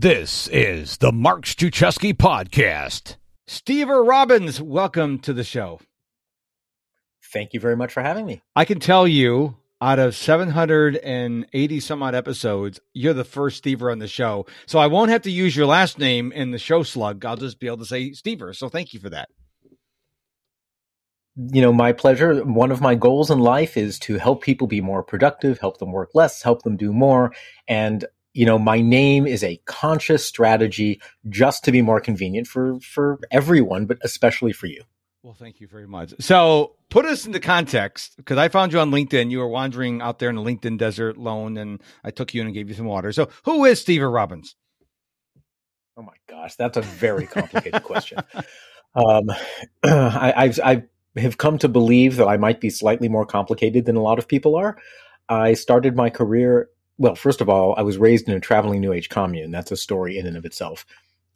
This is the Mark Struczewski podcast. Stever Robbins, welcome to the show. Thank you very much for having me. I can tell you, out of 780 some odd episodes, you're the first Stever on the show. So I won't have to use your last name in the show slug. I'll just be able to say Stever. So thank you for that. You know, my pleasure. One of my goals in life is to help people be more productive, help them work less, help them do more. And you know, my name is a conscious strategy just to be more convenient for for everyone, but especially for you. Well, thank you very much. So, put us into context because I found you on LinkedIn. You were wandering out there in the LinkedIn desert alone, and I took you in and gave you some water. So, who is Stever Robbins? Oh my gosh, that's a very complicated question. Um, I, I've, I have come to believe that I might be slightly more complicated than a lot of people are. I started my career well, first of all, I was raised in a traveling New Age commune. That's a story in and of itself.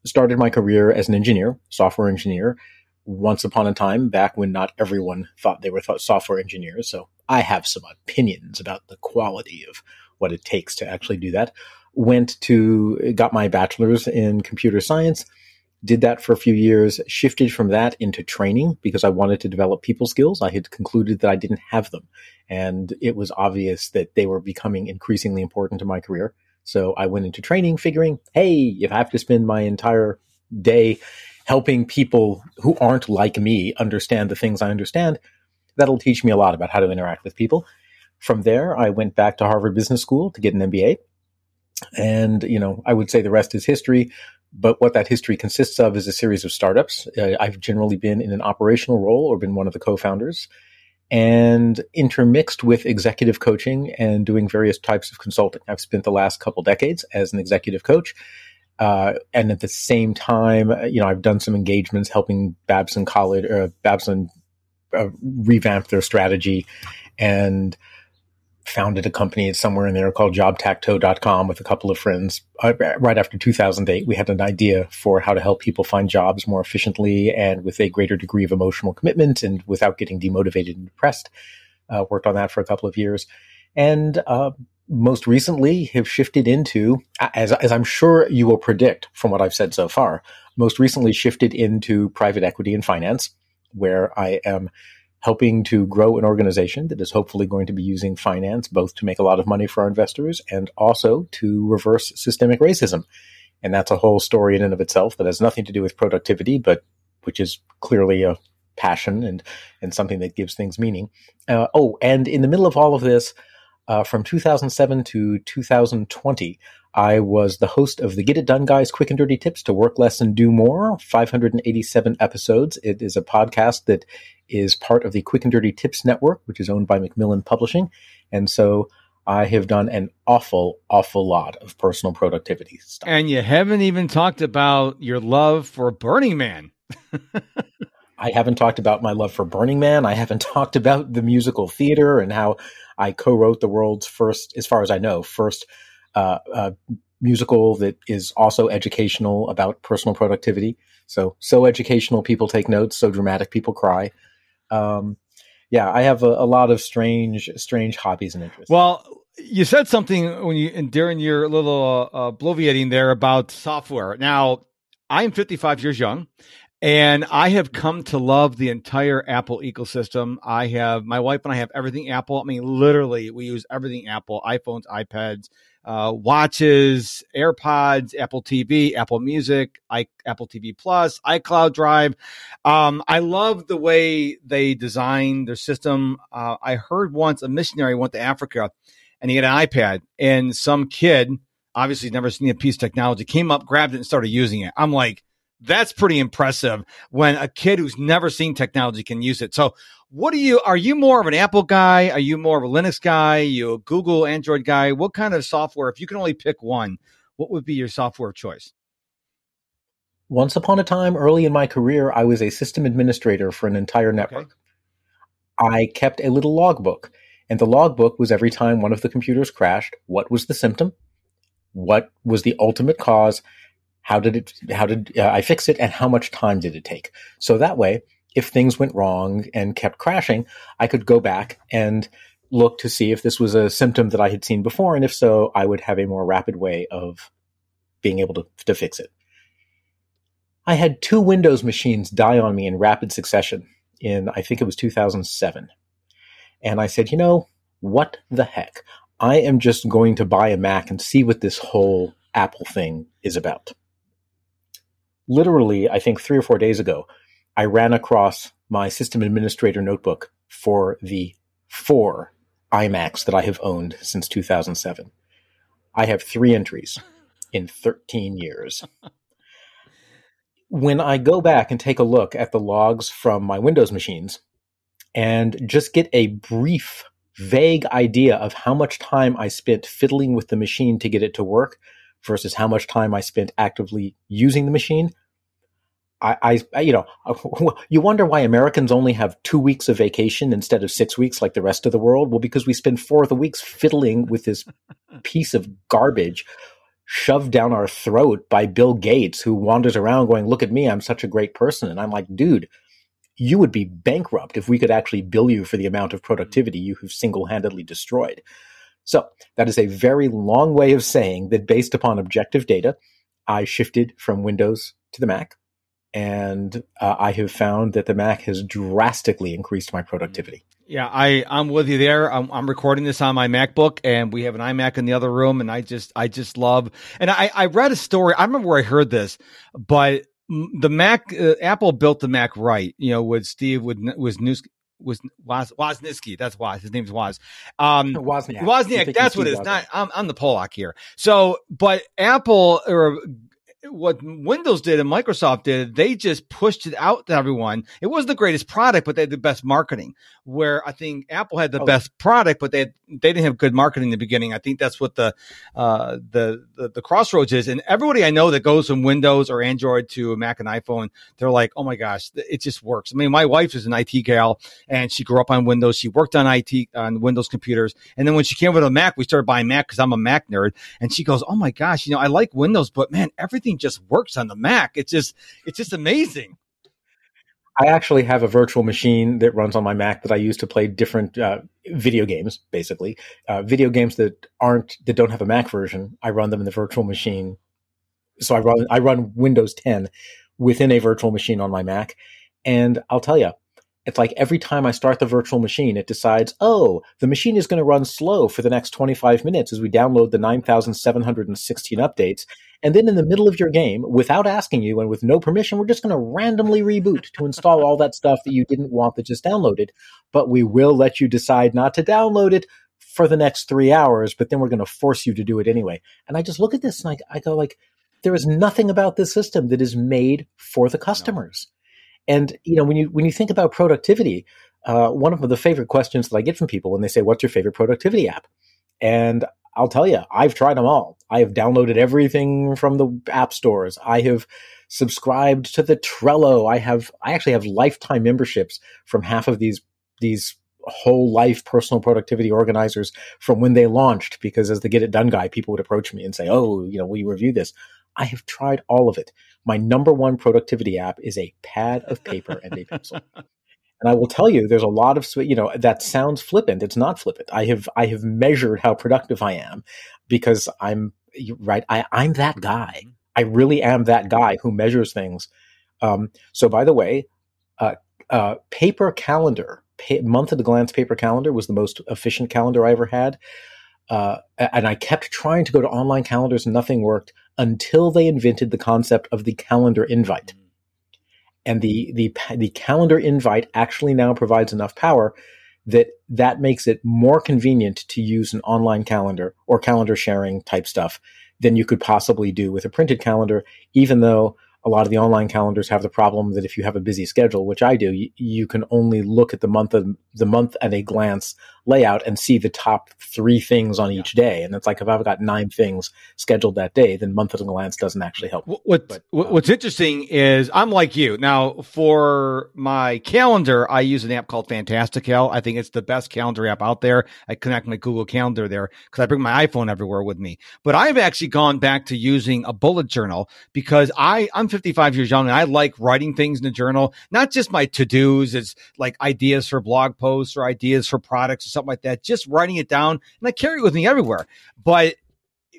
Started my career as an engineer, software engineer, once upon a time, back when not everyone thought they were software engineers. So I have some opinions about the quality of what it takes to actually do that. Went to, got my bachelor's in computer science did that for a few years, shifted from that into training because I wanted to develop people skills. I had concluded that I didn't have them. And it was obvious that they were becoming increasingly important to my career. So I went into training figuring, hey, if I have to spend my entire day helping people who aren't like me understand the things I understand, that'll teach me a lot about how to interact with people. From there, I went back to Harvard Business School to get an MBA. And, you know, I would say the rest is history. But what that history consists of is a series of startups. Uh, I've generally been in an operational role or been one of the co-founders and intermixed with executive coaching and doing various types of consulting. I've spent the last couple decades as an executive coach. Uh, and at the same time, uh, you know, I've done some engagements helping Babson College, uh, Babson uh, revamp their strategy and founded a company somewhere in there called jobtacto.com with a couple of friends. Uh, right after 2008, we had an idea for how to help people find jobs more efficiently and with a greater degree of emotional commitment and without getting demotivated and depressed. Uh, worked on that for a couple of years. And uh, most recently have shifted into, as, as I'm sure you will predict from what I've said so far, most recently shifted into private equity and finance, where I am helping to grow an organization that is hopefully going to be using finance both to make a lot of money for our investors and also to reverse systemic racism. And that's a whole story in and of itself that has nothing to do with productivity, but which is clearly a passion and, and something that gives things meaning. Uh, oh, and in the middle of all of this, uh, from 2007 to 2020, I was the host of the Get It Done Guys Quick and Dirty Tips to Work Less and Do More, 587 episodes. It is a podcast that is part of the Quick and Dirty Tips Network, which is owned by Macmillan Publishing. And so I have done an awful, awful lot of personal productivity stuff. And you haven't even talked about your love for Burning Man. I haven't talked about my love for Burning Man. I haven't talked about the musical theater and how I co-wrote the world's first, as far as I know, first uh, uh, musical that is also educational about personal productivity. So, so educational, people take notes. So dramatic, people cry. Um, yeah, I have a, a, lot of strange, strange hobbies and interests. Well, you said something when you during your little uh, bloviating there about software. Now, I am 55 years young, and I have come to love the entire Apple ecosystem. I have my wife and I have everything Apple. I mean, literally, we use everything Apple: iPhones, iPads, uh, watches, AirPods, Apple TV, Apple Music, I, Apple TV Plus, iCloud Drive. Um, I love the way they design their system. Uh, I heard once a missionary went to Africa and he had an iPad, and some kid, obviously never seen a piece of technology, came up, grabbed it, and started using it. I'm like, that's pretty impressive when a kid who's never seen technology can use it. So, what are you? Are you more of an Apple guy? Are you more of a Linux guy? You a Google Android guy? What kind of software? If you can only pick one, what would be your software choice? Once upon a time, early in my career, I was a system administrator for an entire network. Okay. I kept a little logbook, and the logbook was every time one of the computers crashed, what was the symptom? What was the ultimate cause? How did it, how did uh, I fix it and how much time did it take? So that way, if things went wrong and kept crashing, I could go back and look to see if this was a symptom that I had seen before. And if so, I would have a more rapid way of being able to, to fix it. I had two Windows machines die on me in rapid succession in, I think it was 2007. And I said, you know, what the heck? I am just going to buy a Mac and see what this whole Apple thing is about. Literally, I think three or four days ago, I ran across my system administrator notebook for the four iMacs that I have owned since 2007. I have three entries in 13 years. when I go back and take a look at the logs from my Windows machines and just get a brief, vague idea of how much time I spent fiddling with the machine to get it to work versus how much time I spent actively using the machine, I, I, you know, you wonder why Americans only have two weeks of vacation instead of six weeks like the rest of the world. Well, because we spend four of the weeks fiddling with this piece of garbage shoved down our throat by Bill Gates, who wanders around going, "Look at me, I'm such a great person." And I'm like, dude, you would be bankrupt if we could actually bill you for the amount of productivity you have single-handedly destroyed. So that is a very long way of saying that based upon objective data, I shifted from Windows to the Mac and uh, I have found that the Mac has drastically increased my productivity. Yeah, I I'm with you there. I'm, I'm recording this on my MacBook, and we have an iMac in the other room, and I just I just love. And I I read a story. I remember where I heard this, but the Mac uh, Apple built the Mac right. You know, with Steve with was news was Woz, Wozniacki. That's Woz. His name's Woz. Um, Wozniak. Wozniak. That's what it is. Not I'm, I'm the Polak here. So, but Apple or what Windows did and Microsoft did, they just pushed it out to everyone. It was the greatest product, but they had the best marketing. Where I think Apple had the oh. best product, but they had, they didn't have good marketing in the beginning. I think that's what the, uh, the, the the crossroads is. And everybody I know that goes from Windows or Android to a Mac and iPhone, they're like, oh my gosh, it just works. I mean, my wife is an IT gal, and she grew up on Windows. She worked on IT on Windows computers, and then when she came over to Mac, we started buying Mac because I'm a Mac nerd. And she goes, oh my gosh, you know, I like Windows, but man, everything just works on the Mac. It's just it's just amazing. I actually have a virtual machine that runs on my Mac that I use to play different uh, video games. Basically, uh, video games that aren't that don't have a Mac version, I run them in the virtual machine. So I run I run Windows 10 within a virtual machine on my Mac, and I'll tell you, it's like every time I start the virtual machine, it decides, oh, the machine is going to run slow for the next 25 minutes as we download the 9,716 updates. And then in the middle of your game, without asking you and with no permission, we're just going to randomly reboot to install all that stuff that you didn't want that just downloaded. But we will let you decide not to download it for the next three hours, but then we're going to force you to do it anyway. And I just look at this and I, I go like, there is nothing about this system that is made for the customers. No. And you know, when you when you think about productivity, uh, one of the favorite questions that I get from people when they say, "What's your favorite productivity app?" and I'll tell you, I've tried them all. I have downloaded everything from the app stores. I have subscribed to the Trello. I have I actually have lifetime memberships from half of these these whole life personal productivity organizers from when they launched because as the get it done guy people would approach me and say oh you know will you review this I have tried all of it. My number one productivity app is a pad of paper and a pencil. And I will tell you, there's a lot of you know that sounds flippant. It's not flippant. I have I have measured how productive I am because I'm right. I, I'm that guy. I really am that guy who measures things. Um, so, by the way, uh, uh, paper calendar, pay, month at a glance paper calendar was the most efficient calendar I ever had. Uh, and I kept trying to go to online calendars and nothing worked until they invented the concept of the calendar invite. And the, the, the calendar invite actually now provides enough power that that makes it more convenient to use an online calendar or calendar sharing type stuff than you could possibly do with a printed calendar, even though a lot of the online calendars have the problem that if you have a busy schedule, which I do, you, you, can only look at the month of the month at a glance layout and see the top three things on each day. And it's like if I've got nine things scheduled that day, then month at a glance doesn't actually help. What, but, um, what's interesting is I'm like you now for my calendar. I use an app called Fantastical. I think it's the best calendar app out there. I connect my Google Calendar there because I bring my iPhone everywhere with me. But I've actually gone back to using a bullet journal because I I'm 55 years young and I like writing things in a journal, not just my to dos. It's like ideas for blog posts or ideas for products something like that. Just writing it down and I carry it with me everywhere. But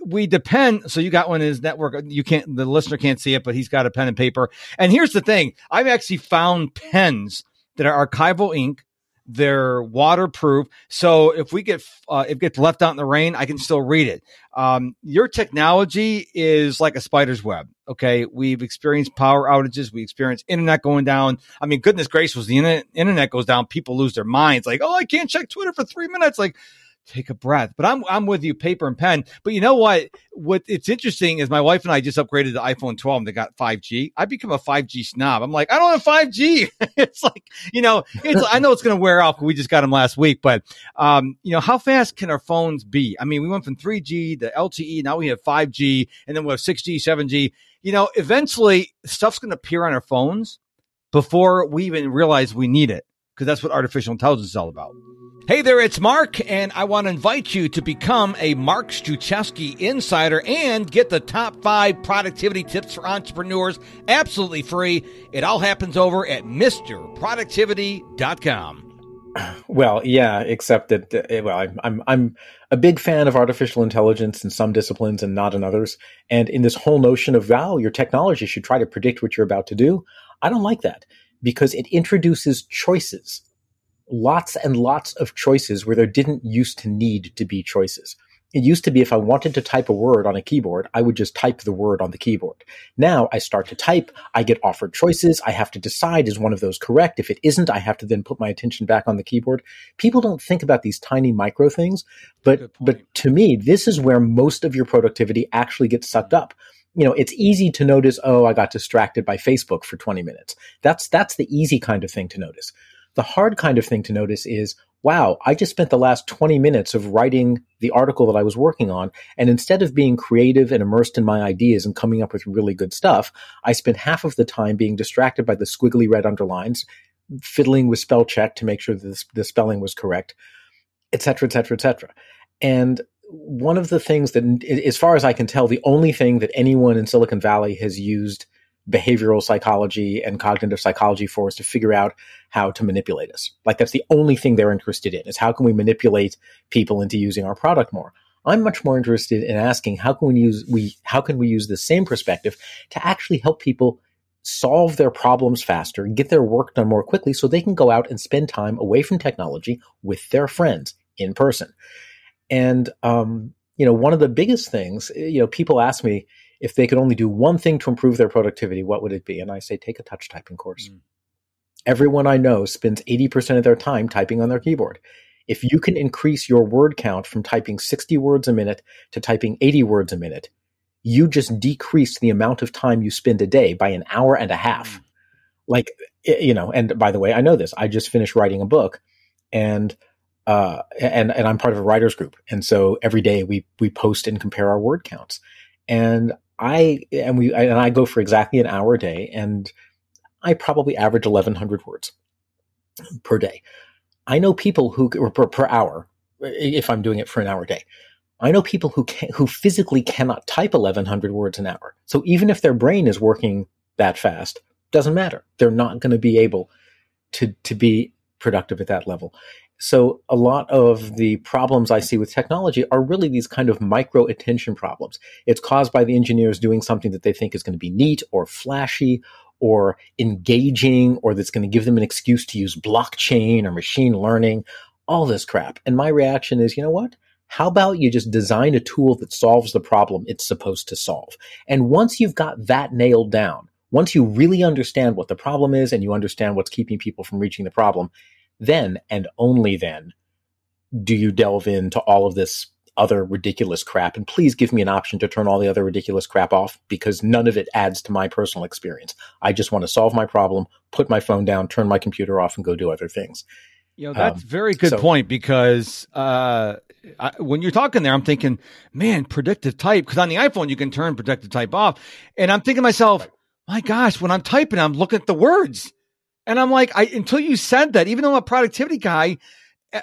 we depend. So you got one in his network. You can't, the listener can't see it, but he's got a pen and paper. And here's the thing I've actually found pens that are archival ink. They're waterproof, so if we get uh, if it gets left out in the rain, I can still read it. Um, your technology is like a spider's web. Okay, we've experienced power outages, we experienced internet going down. I mean, goodness gracious, the internet, internet goes down, people lose their minds. Like, oh, I can't check Twitter for three minutes. Like, take a breath. But I'm I'm with you, paper and pen. But you know what? What it's interesting is my wife and I just upgraded the iPhone 12 and they got 5G. I become a 5G snob. I'm like, I don't have 5G. it's like, you know, it's I know it's gonna wear off. We just got them last week, but um, you know, how fast can our phones be? I mean, we went from 3G to LTE, now we have 5G, and then we have 6G, 7G. You know, eventually stuff's gonna appear on our phones before we even realize we need it, because that's what artificial intelligence is all about. Hey there, it's Mark, and I want to invite you to become a Mark Struczewski insider and get the top five productivity tips for entrepreneurs absolutely free. It all happens over at MisterProductivity.com. Well, yeah, except that uh, well, I'm, I'm I'm a big fan of artificial intelligence in some disciplines and not in others. And in this whole notion of wow, your technology should try to predict what you're about to do, I don't like that because it introduces choices lots and lots of choices where there didn't used to need to be choices. It used to be if I wanted to type a word on a keyboard, I would just type the word on the keyboard. Now I start to type, I get offered choices, I have to decide is one of those correct? If it isn't, I have to then put my attention back on the keyboard. People don't think about these tiny micro things, but but to me, this is where most of your productivity actually gets sucked up you know, it's easy to notice, oh, I got distracted by Facebook for 20 minutes. That's, that's the easy kind of thing to notice. The hard kind of thing to notice is, wow, I just spent the last 20 minutes of writing the article that I was working on. And instead of being creative and immersed in my ideas and coming up with really good stuff, I spent half of the time being distracted by the squiggly red underlines, fiddling with spell check to make sure that the spelling was correct, et cetera, et cetera, et cetera. And one of the things that, as far as I can tell, the only thing that anyone in Silicon Valley has used behavioral psychology and cognitive psychology for us to figure out how to manipulate us. Like that's the only thing they're interested in is how can we manipulate people into using our product more. I'm much more interested in asking how can we use we how can we use the same perspective to actually help people solve their problems faster, get their work done more quickly so they can go out and spend time away from technology with their friends in person. And um, you know, one of the biggest things, you know, people ask me, if they could only do one thing to improve their productivity, what would it be? And I say, take a touch typing course. Mm. Everyone I know spends 80% of their time typing on their keyboard. If you can increase your word count from typing 60 words a minute to typing 80 words a minute, you just decrease the amount of time you spend a day by an hour and a half. Mm. Like, you know, and by the way, I know this. I just finished writing a book and uh, and and I'm part of a writers group, and so every day we we post and compare our word counts. And I and we and I go for exactly an hour a day, and I probably average eleven hundred words per day. I know people who per, per hour if I'm doing it for an hour a day. I know people who can, who physically cannot type 1100 words an hour. So even if their brain is working that fast, doesn't matter. They're not going to be able to to be productive at that level. So a lot of the problems I see with technology are really these kind of micro attention problems. It's caused by the engineers doing something that they think is going to be neat or flashy or engaging or that's going to give them an excuse to use blockchain or machine learning, all this crap. And my reaction is, you know what? How about you just design a tool that solves the problem it's supposed to solve? And once you've got that nailed down, once you really understand what the problem is and you understand what's keeping people from reaching the problem, then and only then do you delve into all of this other ridiculous crap. And please give me an option to turn all the other ridiculous crap off because none of it adds to my personal experience. I just want to solve my problem, put my phone down, turn my computer off, and go do other things. You know, that's um, very good so, point because uh, I, when you're talking there, I'm thinking, man, predictive type. Because on the iPhone, you can turn predictive type off. And I'm thinking to myself, my gosh, when I'm typing, I'm looking at the words. And I'm like, I until you said that, even though I'm a productivity guy,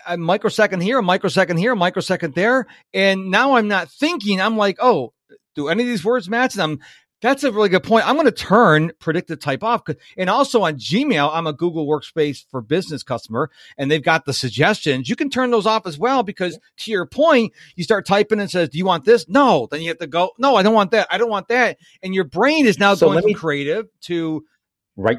a microsecond here, a microsecond here, a microsecond there, and now I'm not thinking. I'm like, oh, do any of these words match? And I'm That's a really good point. I'm going to turn predictive type off. And also on Gmail, I'm a Google Workspace for business customer and they've got the suggestions. You can turn those off as well because to your point, you start typing and says, do you want this? No. Then you have to go, no, I don't want that. I don't want that. And your brain is now so going me, from creative to. Right.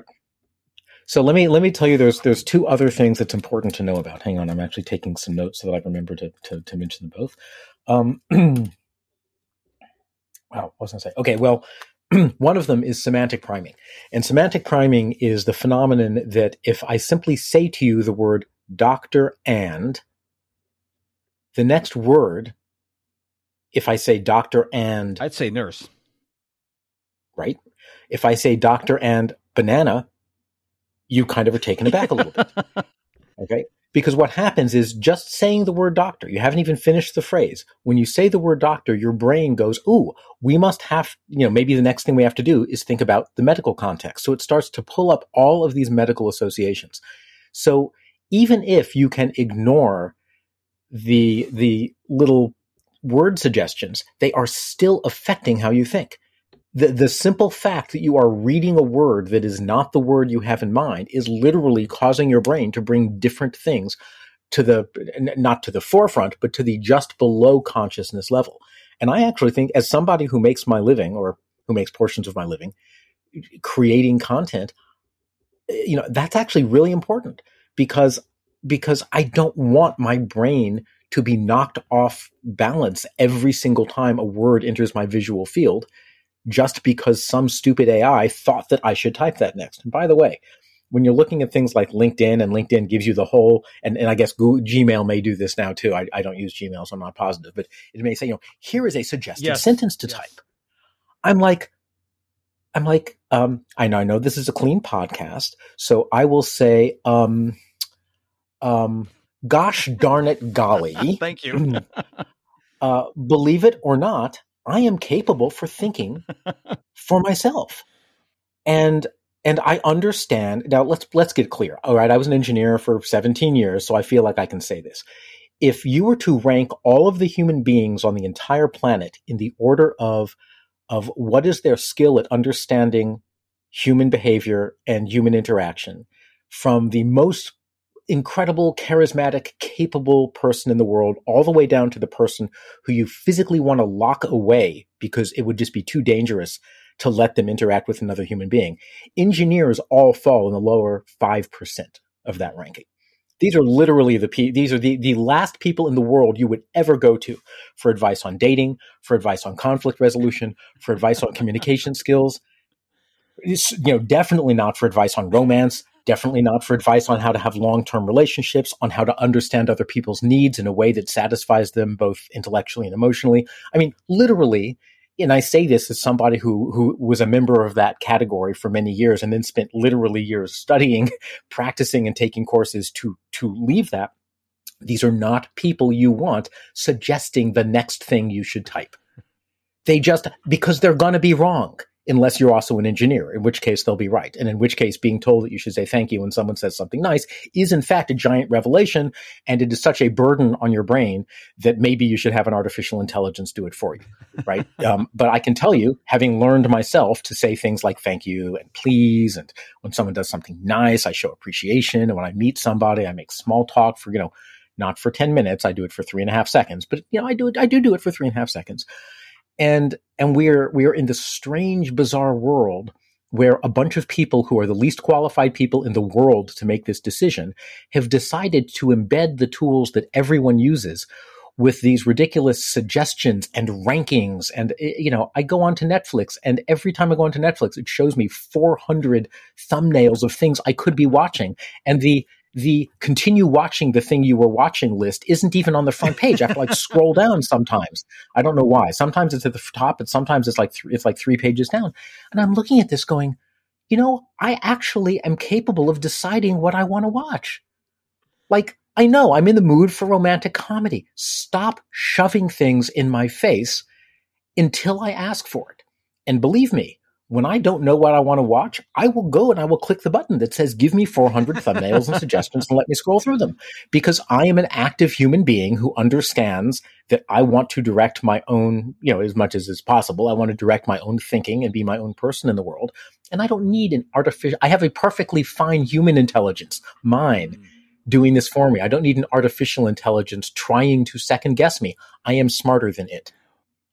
So let me, let me tell you, there's, there's two other things that's important to know about. Hang on. I'm actually taking some notes so that I remember to, to, to mention them both. Um, wow, what was I say? Okay, well, one of them is semantic priming. And semantic priming is the phenomenon that if I simply say to you the word doctor and, the next word, if I say doctor and. I'd say nurse. Right? If I say doctor and banana, you kind of are taken aback a little bit. Okay? Because what happens is just saying the word doctor, you haven't even finished the phrase. When you say the word doctor, your brain goes, Ooh, we must have, you know, maybe the next thing we have to do is think about the medical context. So it starts to pull up all of these medical associations. So even if you can ignore the, the little word suggestions, they are still affecting how you think the, the simple fact that you are reading a word that is not the word you have in mind is literally causing your brain to bring different things to the not to the forefront but to the just below consciousness level. And i actually think as somebody who makes my living or who makes portions of my living creating content eh, you know that's actually really important because because i don't want my brain to be knocked off balance every single time a word enters my visual field just because some stupid AI thought that I should type that next. And by the way, when you're looking at things like LinkedIn and LinkedIn gives you the whole, and, and I guess Google, Gmail may do this now too. I, I don't use Gmail, so I'm not positive, but it may say, you know, here is a suggested yes. sentence to yes. type. I'm like, I'm like, um, I know, I know this is a clean podcast, so I will say, um, um, gosh darn it, golly. Thank you. uh, believe it or not, I am capable for thinking for myself. And and I understand now let's let's get clear. All right, I was an engineer for 17 years, so I feel like I can say this. If you were to rank all of the human beings on the entire planet in the order of of what is their skill at understanding human behavior and human interaction from the most incredible, charismatic, capable person in the world, all the way down to the person who you physically want to lock away because it would just be too dangerous to let them interact with another human being. Engineers all fall in the lower 5% of that ranking. These are literally the these are the, the last people in the world you would ever go to for advice on dating, for advice on conflict resolution, for advice on communication skills. You know, definitely not for advice on romance, definitely not for advice on how to have long-term relationships on how to understand other people's needs in a way that satisfies them both intellectually and emotionally. I mean literally and i say this as somebody who who was a member of that category for many years and then spent literally years studying practicing and taking courses to to leave that these are not people you want suggesting the next thing you should type. They just because they're going to be wrong unless you're also an engineer, in which case they'll be right. And in which case, being told that you should say thank you when someone says something nice is in fact a giant revelation. And it is such a burden on your brain that maybe you should have an artificial intelligence do it for you. Right. um, but I can tell you, having learned myself to say things like thank you and please. And when someone does something nice, I show appreciation. And when I meet somebody, I make small talk for, you know, not for 10 minutes. I do it for three and a half seconds, but you know, I do it, I do do it for three and a half seconds and and we're we're in this strange bizarre world where a bunch of people who are the least qualified people in the world to make this decision have decided to embed the tools that everyone uses with these ridiculous suggestions and rankings. And eh, you know i go on to netflix and every time i go onto netflix it shows me 400 thumbnails of things i could be watching. And the the continue watching the thing you were watching list isn't even on the front page. I have to like scroll down sometimes. I don't know why. Sometimes it's at the top, and sometimes it's like th- it's like three pages down. And I'm looking at this, going, you know, I actually am capable of deciding what I want to watch. Like I know I'm in the mood for romantic comedy. Stop shoving things in my face until I ask for it. And believe me, when I don't know what I want to watch, I will go and I will click the button that says, give me 400 thumbnails and suggestions and let me scroll through them. Because I am an active human being who understands that I want to direct my own, you know, as much as is possible. I want to direct my own thinking and be my own person in the world. And I don't need an artificial, I have a perfectly fine human intelligence, mine, mm. doing this for me. I don't need an artificial intelligence trying to second guess me. I am smarter than it.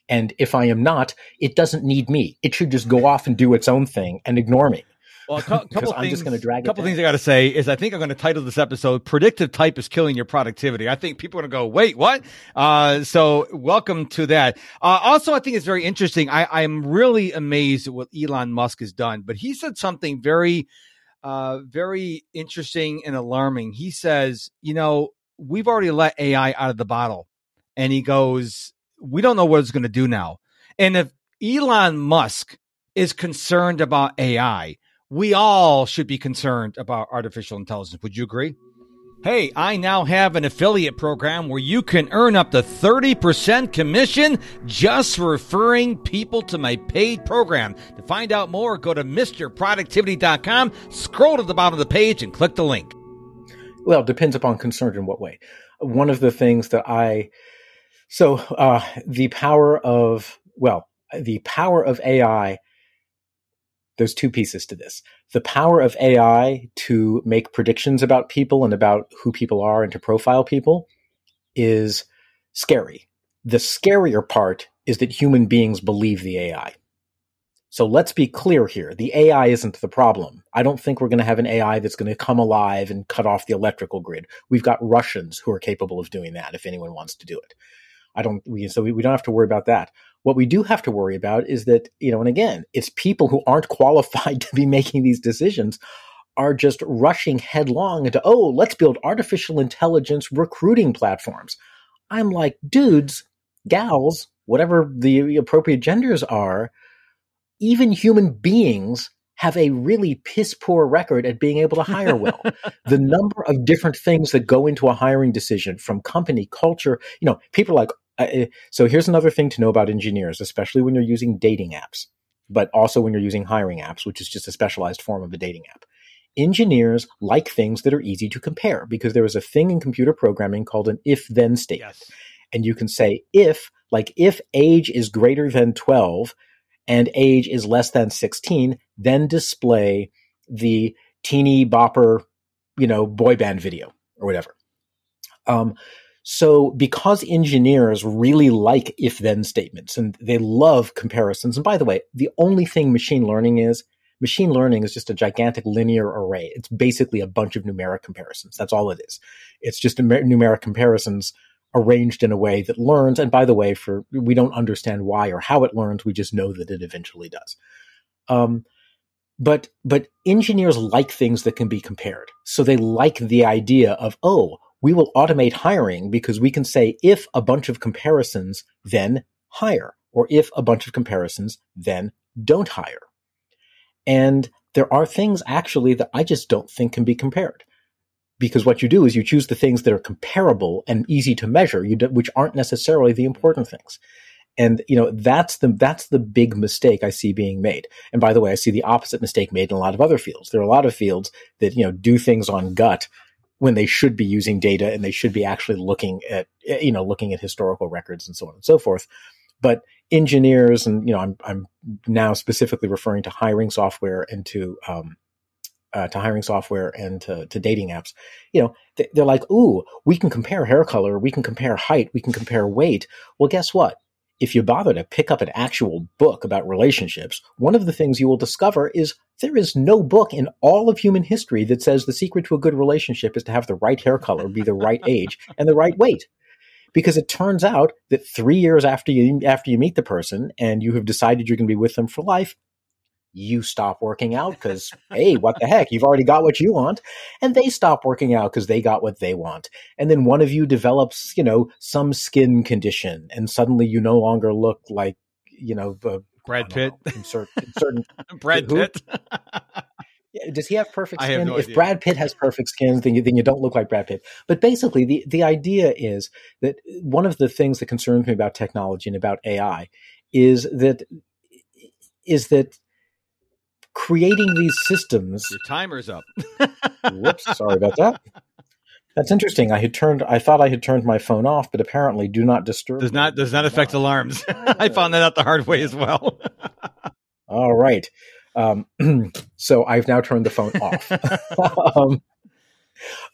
And if I am not, it doesn't need me. It should just go off and do its own thing and ignore me. Well, a couple things, I'm just going to drag. A couple things I got to say is I think I'm going to title this episode "Predictive Type is Killing Your Productivity." I think people are going to go, "Wait, what?" Uh, so, welcome to that. Uh, also, I think it's very interesting. I, am really amazed at what Elon Musk has done, but he said something very, uh, very interesting and alarming. He says, "You know, we've already let AI out of the bottle," and he goes, we don't know what it's going to do now. And if Elon Musk is concerned about AI, we all should be concerned about artificial intelligence. Would you agree? Hey, I now have an affiliate program where you can earn up to 30% commission just for referring people to my paid program. To find out more, go to MisterProductivity.com, scroll to the bottom of the page, and click the link. Well, it depends upon concern in what way. One of the things that I so uh, the power of well, the power of AI. There's two pieces to this. The power of AI to make predictions about people and about who people are and to profile people is scary. The scarier part is that human beings believe the AI. So let's be clear here. The AI isn't the problem. I don't think we're going to have an AI that's going to come alive and cut off the electrical grid. We've got Russians who are capable of doing that if anyone wants to do it. I don't, we, so we, we don't have to worry about that. What we do have to worry about is that, you know, and again, it's people who aren't qualified to be making these decisions are just rushing headlong into, oh, let's build artificial intelligence recruiting platforms. I'm like, dudes, gals, whatever the appropriate genders are, even human beings have a really piss poor record at being able to hire well. the number of different things that go into a hiring decision from company culture, you know, people like, uh, so here's another thing to know about engineers, especially when you're using dating apps, but also when you're using hiring apps, which is just a specialized form of a dating app. Engineers like things that are easy to compare because there is a thing in computer programming called an if then statement. Yes. And you can say if, like if age is greater than 12 and age is less than 16, then display the teeny bopper, you know, boy band video or whatever. Um, so because engineers really like if then statements and they love comparisons, and by the way, the only thing machine learning is machine learning is just a gigantic linear array. It's basically a bunch of numeric comparisons. That's all it is. It's just numeric comparisons arranged in a way that learns. And by the way, for we don't understand why or how it learns. We just know that it eventually does. Um, but but engineers like things that can be compared. So they like the idea of oh, we will automate hiring because we can say if a bunch of comparisons, then hire, or if a bunch of comparisons, then don't hire. And there are things actually that I just don't think can be compared. Because what you do is you choose the things that are comparable and easy to measure, do, which aren't necessarily the important things. And you know that's the that's the big mistake I see being made. And by the way, I see the opposite mistake made in a lot of other fields. There are a lot of fields that you know do things on gut when they should be using data and they should be actually looking at you know looking at historical records and so on and so forth but engineers and you know i'm, I'm now specifically referring to hiring software and to um, uh, to hiring software and to, to dating apps you know they're like ooh we can compare hair color we can compare height we can compare weight well guess what if you bother to pick up an actual book about relationships, one of the things you will discover is there is no book in all of human history that says the secret to a good relationship is to have the right hair color, be the right age, and the right weight. Because it turns out that three years after you after you meet the person and you have decided you're going to be with them for life, you stop working out because hey what the heck you've already got what you want and they stop working out because they got what they want and then one of you develops you know some skin condition and suddenly you no longer look like you know uh, brad pitt know, insert, brad pitt does he have perfect skin? Have no if idea. Brad Pitt has perfect skin, then you, then you don't look like Brad Pitt. But basically, the, the idea is that one of the things that concerns me about technology and about AI is that is that creating these systems. Your timer's up. Whoops, sorry about that. That's interesting. I had turned. I thought I had turned my phone off, but apparently, do not disturb does not does not affect alarms. I found that out the hard way as well. All right. Um, so I've now turned the phone off. um,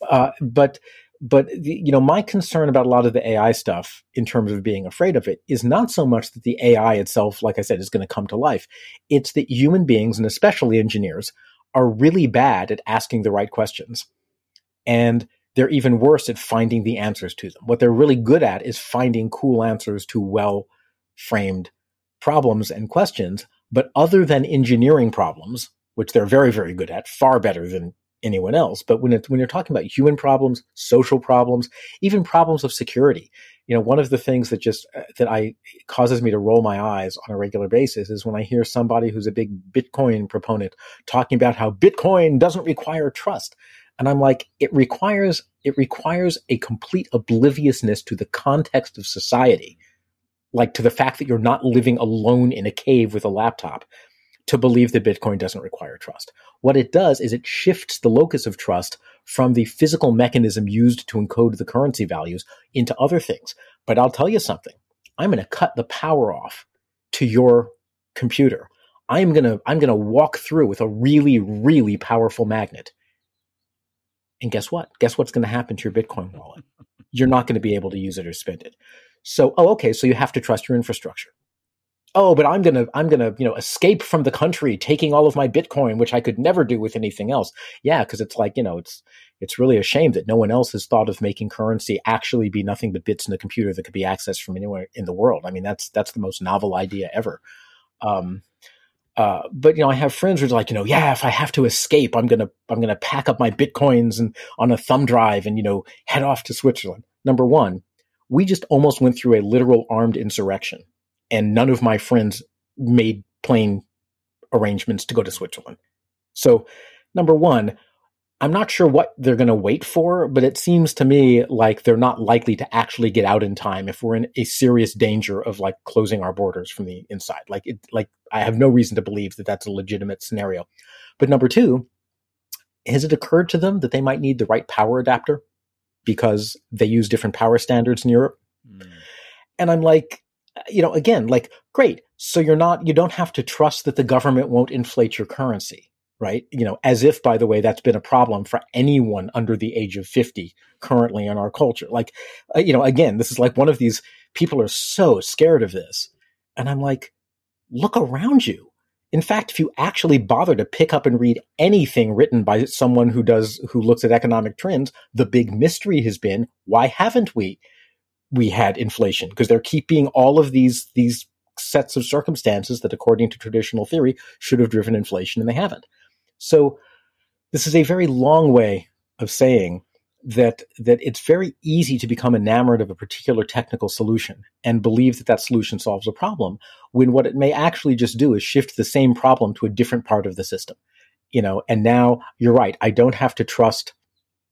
uh, but but you know my concern about a lot of the AI stuff in terms of being afraid of it is not so much that the AI itself, like I said, is going to come to life. It's that human beings and especially engineers are really bad at asking the right questions, and they're even worse at finding the answers to them. What they're really good at is finding cool answers to well framed problems and questions. But other than engineering problems, which they're very, very good at, far better than anyone else. But when it, when you're talking about human problems, social problems, even problems of security, you know, one of the things that just uh, that I causes me to roll my eyes on a regular basis is when I hear somebody who's a big Bitcoin proponent talking about how Bitcoin doesn't require trust. And I'm like, it requires it requires a complete obliviousness to the context of society, like to the fact that you're not living alone in a cave with a laptop to believe that Bitcoin doesn't require trust. What it does is it shifts the locus of trust from the physical mechanism used to encode the currency values into other things. But I'll tell you something. I'm going to cut the power off to your computer. I'm going to I'm going to walk through with a really really powerful magnet and guess what? Guess what's going to happen to your Bitcoin wallet? You're not going to be able to use it or spend it. So, oh, okay. So you have to trust your infrastructure. Oh, but I'm to, I'm to, you know, escape from the country, taking all of my Bitcoin, which I could never do with anything else. Yeah. Cause it's like, you know, it's, it's really a shame that no one else has thought of making currency actually be nothing but bits in a computer that could be accessed from anywhere in the world. I mean, that's, that's the most novel idea ever. Um, uh, but you know, I have friends who're like, you know, yeah, if I have to escape, I'm gonna I'm gonna pack up my bitcoins and on a thumb drive and you know head off to Switzerland. Number one, we just almost went through a literal armed insurrection, and none of my friends made plane arrangements to go to Switzerland. So, number one, I'm not sure what they're going to wait for, but it seems to me like they're not likely to actually get out in time if we're in a serious danger of like closing our borders from the inside. Like it, like I have no reason to believe that that's a legitimate scenario. But number two, has it occurred to them that they might need the right power adapter because they use different power standards in Europe? Mm. And I'm like, you know, again, like, great. So you're not, you don't have to trust that the government won't inflate your currency right? You know, as if, by the way, that's been a problem for anyone under the age of 50 currently in our culture. Like, uh, you know, again, this is like one of these people are so scared of this. And I'm like, look around you. In fact, if you actually bother to pick up and read anything written by someone who does, who looks at economic trends, the big mystery has been, why haven't we, we had inflation? Because they're keeping all of these, these sets of circumstances that according to traditional theory should have driven inflation and they haven't. So this is a very long way of saying that that it's very easy to become enamored of a particular technical solution and believe that that solution solves a problem when what it may actually just do is shift the same problem to a different part of the system you know and now you're right i don't have to trust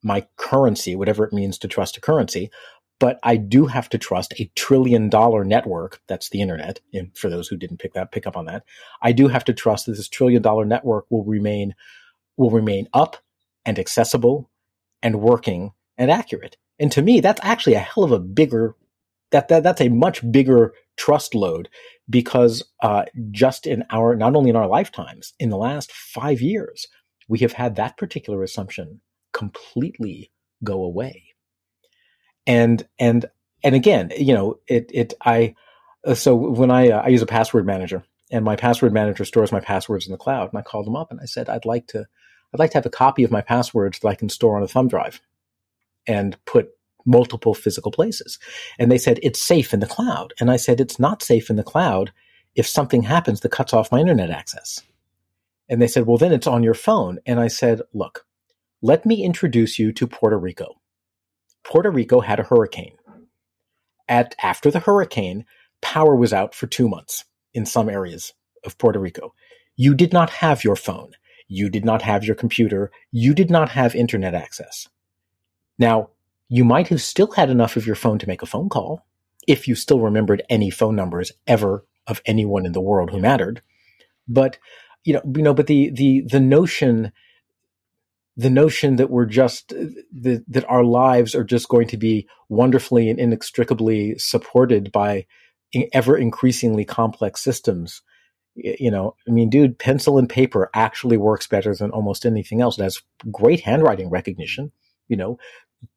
my currency whatever it means to trust a currency but i do have to trust a trillion dollar network that's the internet and for those who didn't pick that pick up on that i do have to trust that this trillion dollar network will remain will remain up and accessible and working and accurate. And to me, that's actually a hell of a bigger that, that that's a much bigger trust load because uh, just in our not only in our lifetimes in the last five years we have had that particular assumption completely go away and and and again you know it it i uh, so when i uh, i use a password manager and my password manager stores my passwords in the cloud and i called them up and i said i'd like to i'd like to have a copy of my passwords that i can store on a thumb drive and put multiple physical places. And they said, it's safe in the cloud. And I said, it's not safe in the cloud if something happens that cuts off my internet access. And they said, well, then it's on your phone. And I said, look, let me introduce you to Puerto Rico. Puerto Rico had a hurricane. At, after the hurricane, power was out for two months in some areas of Puerto Rico. You did not have your phone. You did not have your computer. You did not have internet access. Now, you might have still had enough of your phone to make a phone call if you still remembered any phone numbers ever of anyone in the world who mattered. But you know, you know, but the the the notion the notion that we're just that, that our lives are just going to be wonderfully and inextricably supported by ever increasingly complex systems. You know i mean dude pencil and paper actually works better than almost anything else. It has great handwriting recognition you know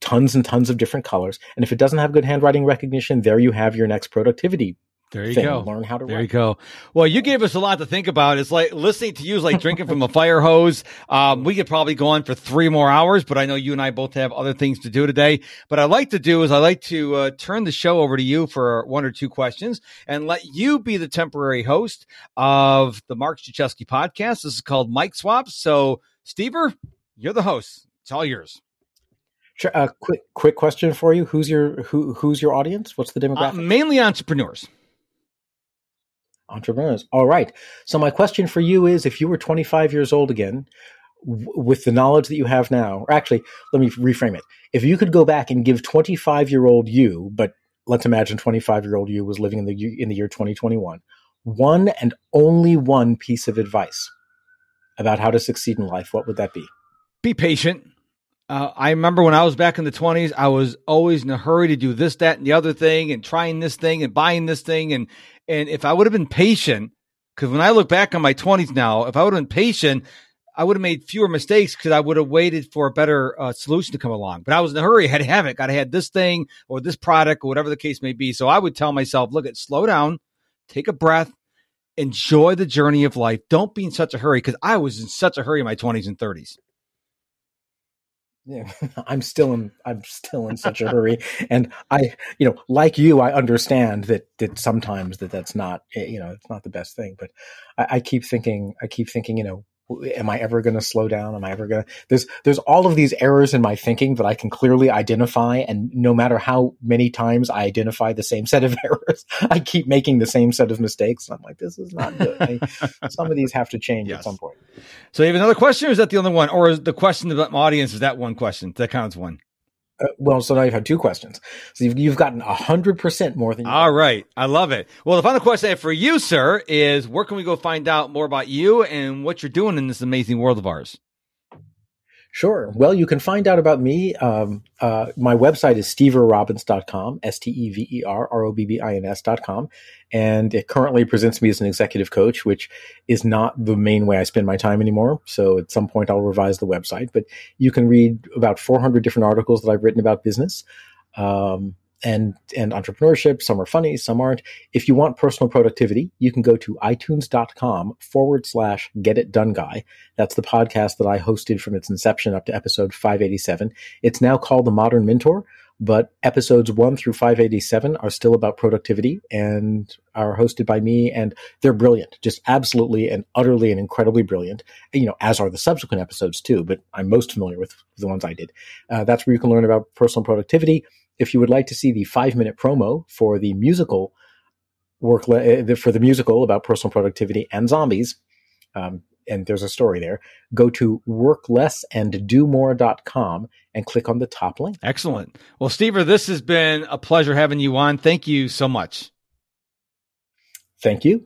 tons and tons of different colors. And if it doesn't have good handwriting recognition there you have your next productivity there you thing. go. Learn how to. There you go. Well, you gave us a lot to think about. It's like listening to you is like drinking from a fire hose. Um, we could probably go on for three more hours, but I know you and I both have other things to do today. But I like to do is I like to uh, turn the show over to you for one or two questions and let you be the temporary host of the Mark Struczewski podcast. This is called Mike Swaps. So, Stever, you're the host. It's all yours. Sure. Uh, quick, quick question for you: Who's your who? Who's your audience? What's the demographic? Uh, mainly entrepreneurs entrepreneurs. All right. So my question for you is: If you were 25 years old again, w- with the knowledge that you have now, or actually, let me reframe it: If you could go back and give 25 year old you, but let's imagine 25 year old you was living in the in the year 2021, one and only one piece of advice about how to succeed in life, what would that be? Be patient. Uh, I remember when I was back in the 20s, I was always in a hurry to do this, that, and the other thing, and trying this thing and buying this thing. And, and if I would have been patient, because when I look back on my 20s now, if I would have been patient, I would have made fewer mistakes because I would have waited for a better uh, solution to come along. But I was in a hurry, I had to have it, got to have this thing or this product or whatever the case may be. So I would tell myself, look at slow down, take a breath, enjoy the journey of life. Don't be in such a hurry because I was in such a hurry in my 20s and 30s. I'm still in. I'm still in such a hurry, and I, you know, like you, I understand that that sometimes that that's not, eh, you know, it's not the best thing. But I, I keep thinking, I keep thinking, you know, am I ever going to slow down? Am I ever going to? There's there's all of these errors in my thinking that I can clearly identify, and no matter how many times I identify the same set of errors, I keep making the same set of mistakes. I'm like, this is not good. I, some of these have to change yes. at some point. So you have another question, or is that the only one, or is the question about my audience is that one question that counts one? Uh, well, so now you've had two questions. So you've, you've gotten hundred percent more than. All right, I love it. Well, the final question I have for you, sir, is where can we go find out more about you and what you're doing in this amazing world of ours? Sure. Well, you can find out about me. Um, uh, my website is steverrobbins.com, S-T-E-V-E-R-R-O-B-B-I-N-S.com. And it currently presents me as an executive coach, which is not the main way I spend my time anymore. So at some point I'll revise the website, but you can read about 400 different articles that I've written about business. Um, and and entrepreneurship. Some are funny, some aren't. If you want personal productivity, you can go to itunes.com forward slash get it done guy. That's the podcast that I hosted from its inception up to episode 587. It's now called The Modern Mentor, but episodes one through 587 are still about productivity and are hosted by me and they're brilliant, just absolutely and utterly and incredibly brilliant, you know, as are the subsequent episodes too, but I'm most familiar with the ones I did. Uh, that's where you can learn about personal productivity if you would like to see the five minute promo for the musical work le- for the musical about personal productivity and zombies, um, and there's a story there, go to worklessanddomore.com and click on the top link. Excellent. Well, Steve, this has been a pleasure having you on. Thank you so much. Thank you.